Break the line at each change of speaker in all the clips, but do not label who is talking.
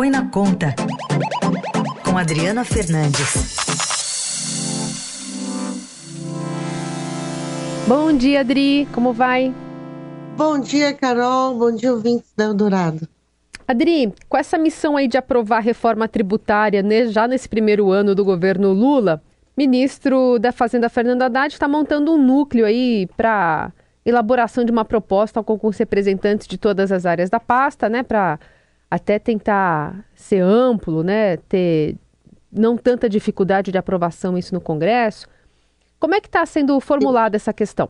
Põe na Conta, com Adriana Fernandes.
Bom dia, Adri, como vai?
Bom dia, Carol. Bom dia, ouvintes da Eldorado.
Adri, com essa missão aí de aprovar a reforma tributária né, já nesse primeiro ano do governo Lula, ministro da Fazenda Fernando Haddad está montando um núcleo aí para elaboração de uma proposta com os representantes de todas as áreas da pasta, né, para até tentar ser amplo, né, ter não tanta dificuldade de aprovação isso no Congresso. Como é que está sendo formulada essa questão?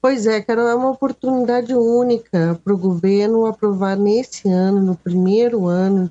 Pois é, Carol, é uma oportunidade única para o governo aprovar nesse ano, no primeiro ano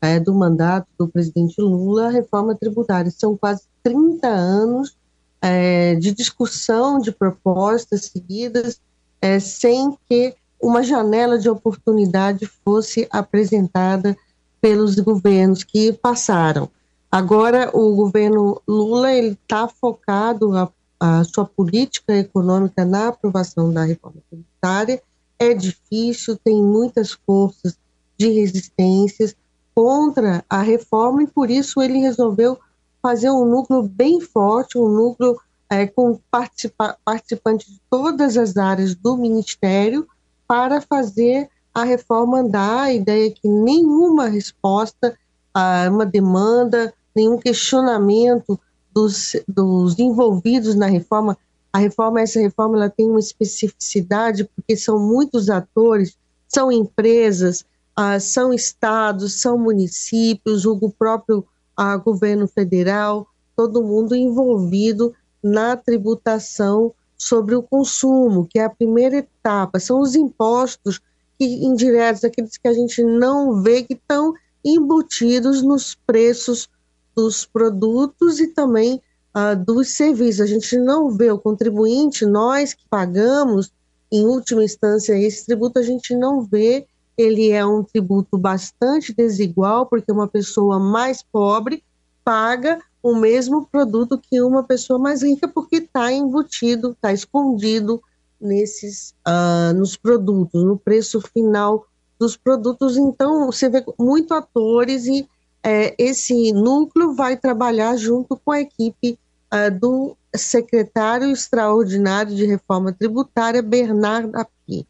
é, do mandato do presidente Lula, a reforma tributária. São quase 30 anos é, de discussão de propostas seguidas, é, sem que uma janela de oportunidade fosse apresentada pelos governos que passaram. Agora, o governo Lula está focado a, a sua política econômica na aprovação da reforma tributária. É difícil, tem muitas forças de resistências contra a reforma e por isso ele resolveu fazer um núcleo bem forte, um núcleo é, com participa participantes de todas as áreas do Ministério para fazer a reforma andar. A ideia é que nenhuma resposta a uma demanda, nenhum questionamento dos, dos envolvidos na reforma. A reforma, essa reforma, ela tem uma especificidade porque são muitos atores, são empresas, ah, são estados, são municípios, o próprio a governo federal, todo mundo envolvido na tributação sobre o consumo, que é a primeira etapa, são os impostos indiretos, aqueles que a gente não vê, que estão embutidos nos preços dos produtos e também uh, dos serviços. A gente não vê o contribuinte, nós que pagamos, em última instância, esse tributo, a gente não vê ele é um tributo bastante desigual, porque uma pessoa mais pobre paga o mesmo produto que uma pessoa mais rica, porque está embutido, está escondido nesses uh, nos produtos, no preço final dos produtos. Então, você vê muito atores e é, esse núcleo vai trabalhar junto com a equipe uh, do secretário extraordinário de reforma tributária, Bernardo Api.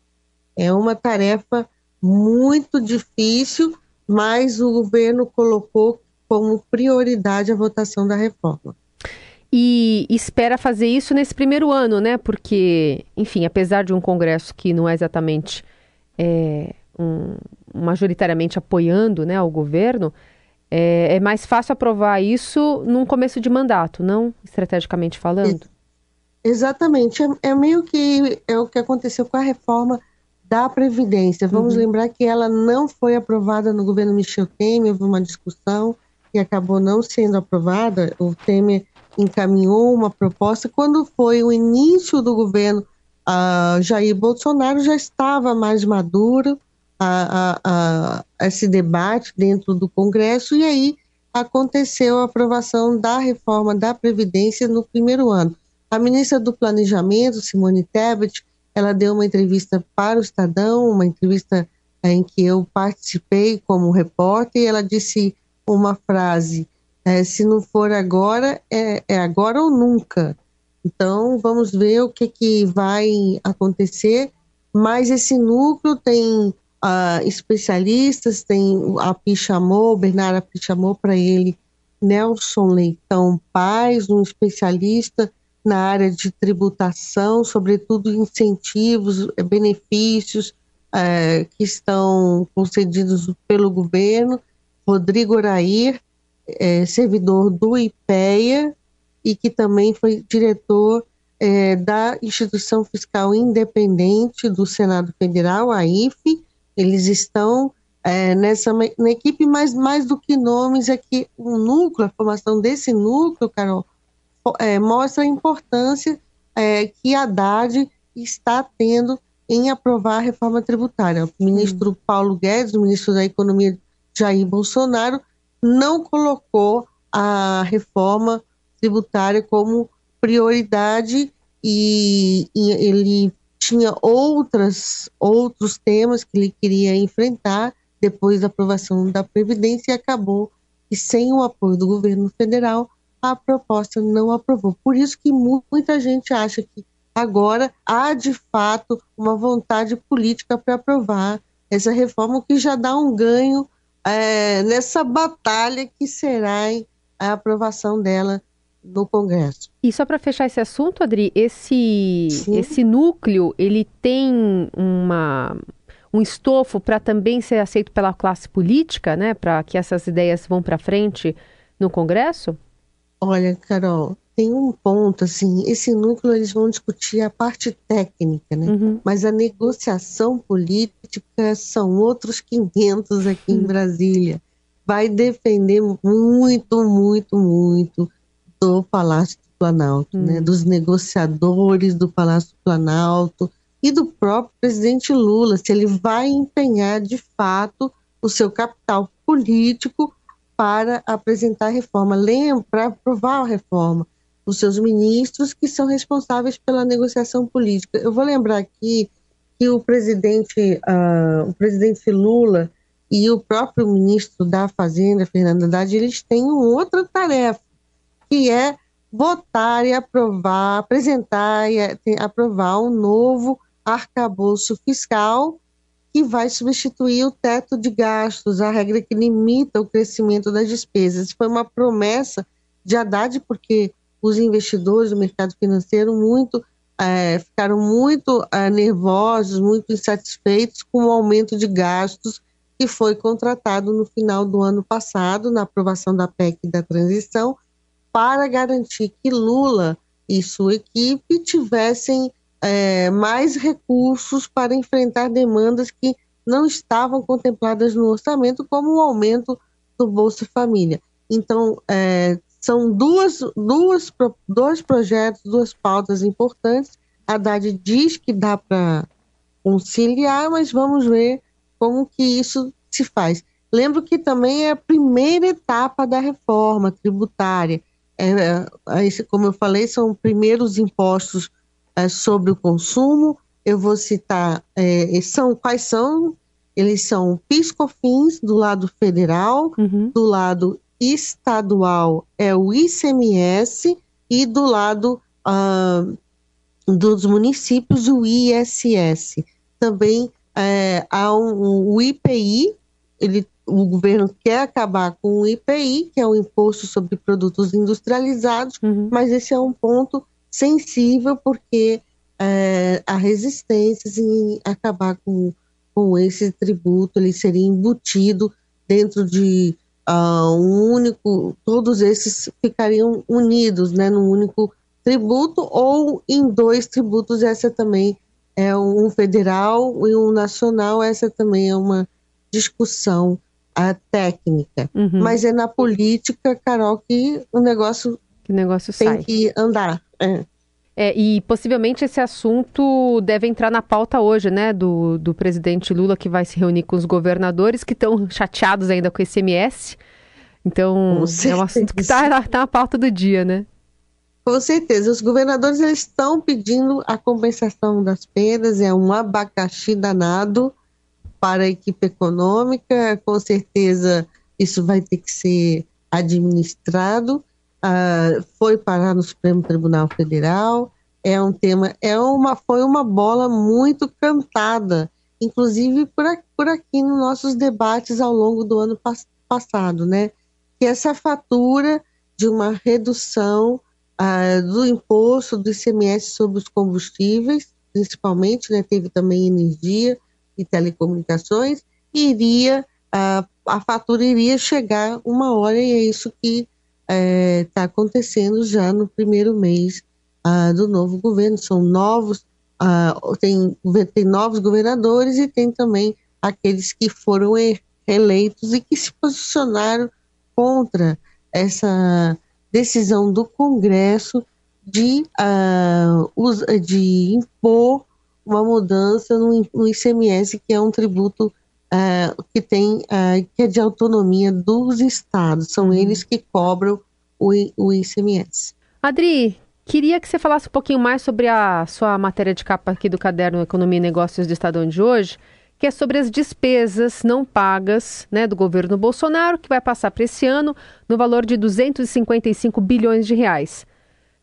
É uma tarefa muito difícil, mas o governo colocou como prioridade a votação da reforma.
E espera fazer isso nesse primeiro ano, né? Porque, enfim, apesar de um Congresso que não é exatamente é, um, majoritariamente apoiando né, o governo, é, é, mais fácil aprovar isso num começo de mandato, não estrategicamente falando?
Exatamente. É, é meio que é o que aconteceu com a reforma da Previdência. Vamos uhum. lembrar que ela não foi aprovada no governo Michel Temer, houve uma discussão e acabou não sendo aprovada. O Temer encaminhou uma proposta. Quando foi o início do governo uh, Jair Bolsonaro, já estava mais maduro a, a, esse debate dentro do Congresso, e aí aconteceu a aprovação da reforma da Previdência no primeiro ano. A ministra do Planejamento, Simone Tebet, ela deu uma entrevista para o Estadão, uma entrevista é, em que eu participei como repórter, e ela disse uma frase: é, se não for agora, é, é, agora ou nunca. Então, vamos ver o que, que vai acontecer. Mas esse núcleo tem uh, especialistas, tem a Pi chamou, o Bernardo Pi chamou para ele Nelson Leitão Paz, um especialista na área de tributação, sobretudo incentivos, eh, benefícios é, que estão concedidos pelo governo. Rodrigo Orair, é, servidor do IPEA e que também foi diretor é, da Instituição Fiscal Independente do Senado Federal, a IFE. Eles estão nessa na equipe, mas mais do que nomes é que o núcleo, a formação desse núcleo, Carol, é, mostra a importância é, que a Haddad está tendo em aprovar a reforma tributária. O ministro hum. Paulo Guedes, o ministro da Economia Jair Bolsonaro, não colocou a reforma tributária como prioridade e, e ele tinha outras, outros temas que ele queria enfrentar depois da aprovação da Previdência e acabou que sem o apoio do governo federal a proposta não aprovou. Por isso que muita gente acha que agora há de fato uma vontade política para aprovar essa reforma, que já dá um ganho é, nessa batalha que será a aprovação dela no Congresso.
E só para fechar esse assunto, Adri, esse, esse núcleo ele tem uma, um estofo para também ser aceito pela classe política, né? Para que essas ideias vão para frente no Congresso?
Olha, Carol, tem um ponto assim, esse núcleo eles vão discutir a parte técnica, né? Uhum. Mas a negociação política são outros 500 aqui uhum. em Brasília. Vai defender muito, muito, muito do Palácio do Planalto, né? uhum. né? Dos negociadores do Palácio do Planalto e do próprio presidente Lula, se ele vai empenhar de fato o seu capital político para apresentar a reforma, para aprovar a reforma, os seus ministros que são responsáveis pela negociação política. Eu vou lembrar aqui que o presidente, uh, o presidente Lula e o próprio ministro da Fazenda, Fernando Haddad, eles têm outra tarefa, que é votar e aprovar, apresentar e aprovar um novo arcabouço fiscal que vai substituir o teto de gastos, a regra que limita o crescimento das despesas. Foi uma promessa de Haddad, porque os investidores do mercado financeiro muito é, ficaram muito é, nervosos, muito insatisfeitos com o aumento de gastos que foi contratado no final do ano passado, na aprovação da PEC da transição, para garantir que Lula e sua equipe tivessem é, mais recursos para enfrentar demandas que não estavam contempladas no orçamento, como o aumento do Bolsa Família. Então, é, são duas, duas, dois projetos, duas pautas importantes. A Haddad diz que dá para conciliar, mas vamos ver como que isso se faz. Lembro que também é a primeira etapa da reforma tributária. É, é, como eu falei, são primeiros impostos é, sobre o consumo. Eu vou citar é, são quais são. Eles são piscofins do lado federal, uhum. do lado estadual é o ICMS e do lado uh, dos municípios o ISS. Também é, há um, o IPI, ele, o governo quer acabar com o IPI, que é o Imposto sobre Produtos Industrializados, uhum. mas esse é um ponto sensível porque é, há resistências em acabar com, com esse tributo, ele seria embutido dentro de uh, um único, todos esses ficariam unidos, né, num único tributo ou em dois tributos, essa também é um federal e um nacional, essa também é uma discussão a técnica. Uhum. Mas é na política, Carol, que o negócio,
que negócio
tem
sai.
que andar. É.
É, e possivelmente esse assunto deve entrar na pauta hoje, né, do, do presidente Lula, que vai se reunir com os governadores que estão chateados ainda com o ICMS. Então, é um assunto que está tá na pauta do dia, né?
Com certeza. Os governadores eles estão pedindo a compensação das perdas, é um abacaxi danado para a equipe econômica. Com certeza, isso vai ter que ser administrado uh, foi parar no Supremo Tribunal Federal. É um tema, é uma, foi uma bola muito cantada, inclusive por aqui, por aqui nos nossos debates ao longo do ano pas, passado, né? Que essa fatura de uma redução uh, do imposto do ICMS sobre os combustíveis, principalmente, né? Teve também energia e telecomunicações, iria uh, a fatura iria chegar uma hora e é isso que está é, tá acontecendo já no primeiro mês uh, do novo governo. São novos, uh, tem, tem novos governadores e tem também aqueles que foram eleitos e que se posicionaram contra essa decisão do Congresso de, uh, de impor uma mudança no, no, ICMS, que é um tributo uh, que tem uh, que é de autonomia dos estados. São uhum. eles que cobram o, o ICMS.
Adri, queria que você falasse um pouquinho mais sobre a sua matéria de capa aqui do caderno Economia e Negócios do Estadão de hoje, que é sobre as despesas não pagas né, do governo Bolsonaro, que vai passar para esse ano no valor de 255 bilhões de reais.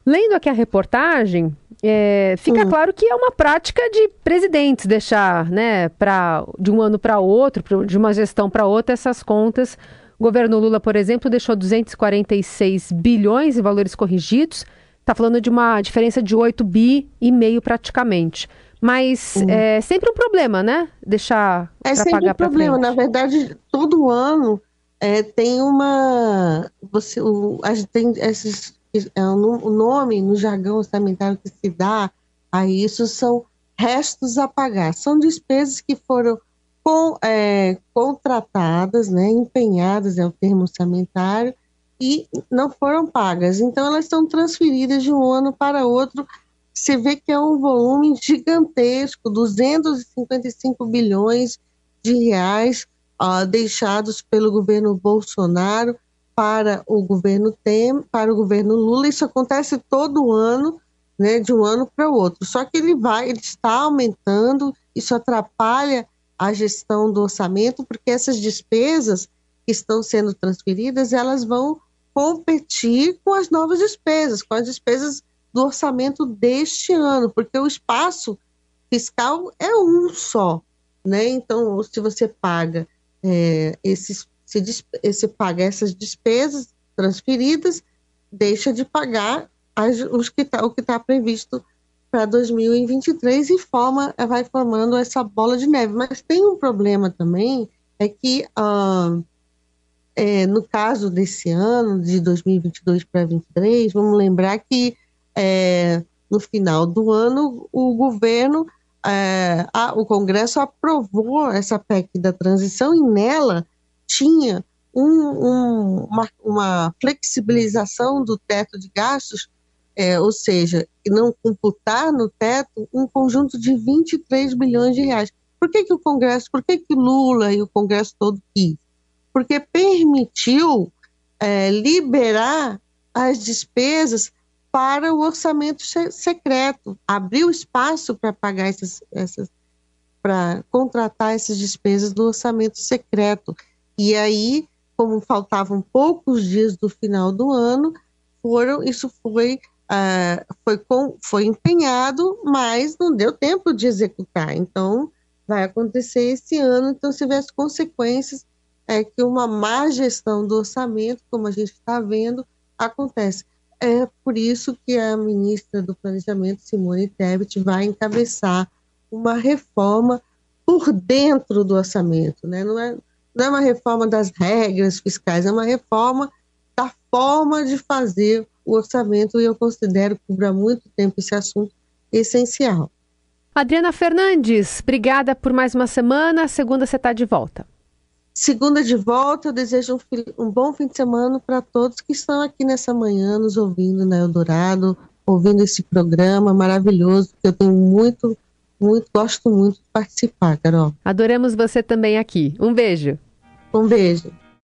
Lendo aqui a reportagem, é, fica hum. claro que é uma prática de presidentes deixar né, pra, de um ano para outro, de uma gestão para outra, essas contas. O governo Lula, por exemplo, deixou 246 bilhões em valores corrigidos. Está falando de uma diferença de 8 bi e meio praticamente. Mas uhum. é sempre um problema, né? Deixar
é para pagar um problema. Na verdade, todo ano é, tem uma. Você, o, tem esses. É, o nome no jargão orçamentário que se dá a isso são restos a pagar. São despesas que foram com, é, contratadas, né, empenhadas, é o termo orçamentário, e não foram pagas. Então, elas são transferidas de um ano para outro você vê que é um volume gigantesco, 255 bilhões de reais uh, deixados pelo governo Bolsonaro para o governo Tem, para o governo Lula. Isso acontece todo ano, né, de um ano para o outro. Só que ele vai, ele está aumentando. Isso atrapalha a gestão do orçamento, porque essas despesas que estão sendo transferidas, elas vão competir com as novas despesas, com as despesas do orçamento deste ano, porque o espaço fiscal é um só, né? Então, se você paga é, esses, se, se paga essas despesas transferidas, deixa de pagar as, os que tá, o que está previsto para 2023 e forma, vai formando essa bola de neve. Mas tem um problema também, é que ah, é, no caso desse ano, de 2022 para 2023, vamos lembrar que é, no final do ano, o governo, é, a, o Congresso aprovou essa PEC da transição e nela tinha um, um, uma, uma, flexibilização do teto de gastos, é, ou seja, não computar no teto um conjunto de 23 bilhões de reais. Por que, que o Congresso, por que, que Lula e o Congresso todo quis? Porque permitiu é, liberar as despesas para o orçamento secreto, abriu espaço para pagar essas, essas para contratar essas despesas do orçamento secreto. E aí, como faltavam poucos dias do final do ano, foram, isso foi, uh, foi, com, foi empenhado, mas não deu tempo de executar. Então, vai acontecer esse ano. Então, se tiver as consequências, é que uma má gestão do orçamento, como a gente está vendo, acontece. É por isso que a ministra do Planejamento, Simone Tebet, vai encabeçar uma reforma por dentro do orçamento. Né? Não, é, não é uma reforma das regras fiscais, é uma reforma da forma de fazer o orçamento, e eu considero que, há muito tempo, esse assunto essencial.
Adriana Fernandes, obrigada por mais uma semana. Segunda você está de volta.
Segunda de volta, eu desejo um, um bom fim de semana para todos que estão aqui nessa manhã nos ouvindo na Eldorado, ouvindo esse programa maravilhoso, que eu tenho muito, muito, gosto muito de participar, Carol.
Adoramos você também aqui. Um beijo.
Um beijo.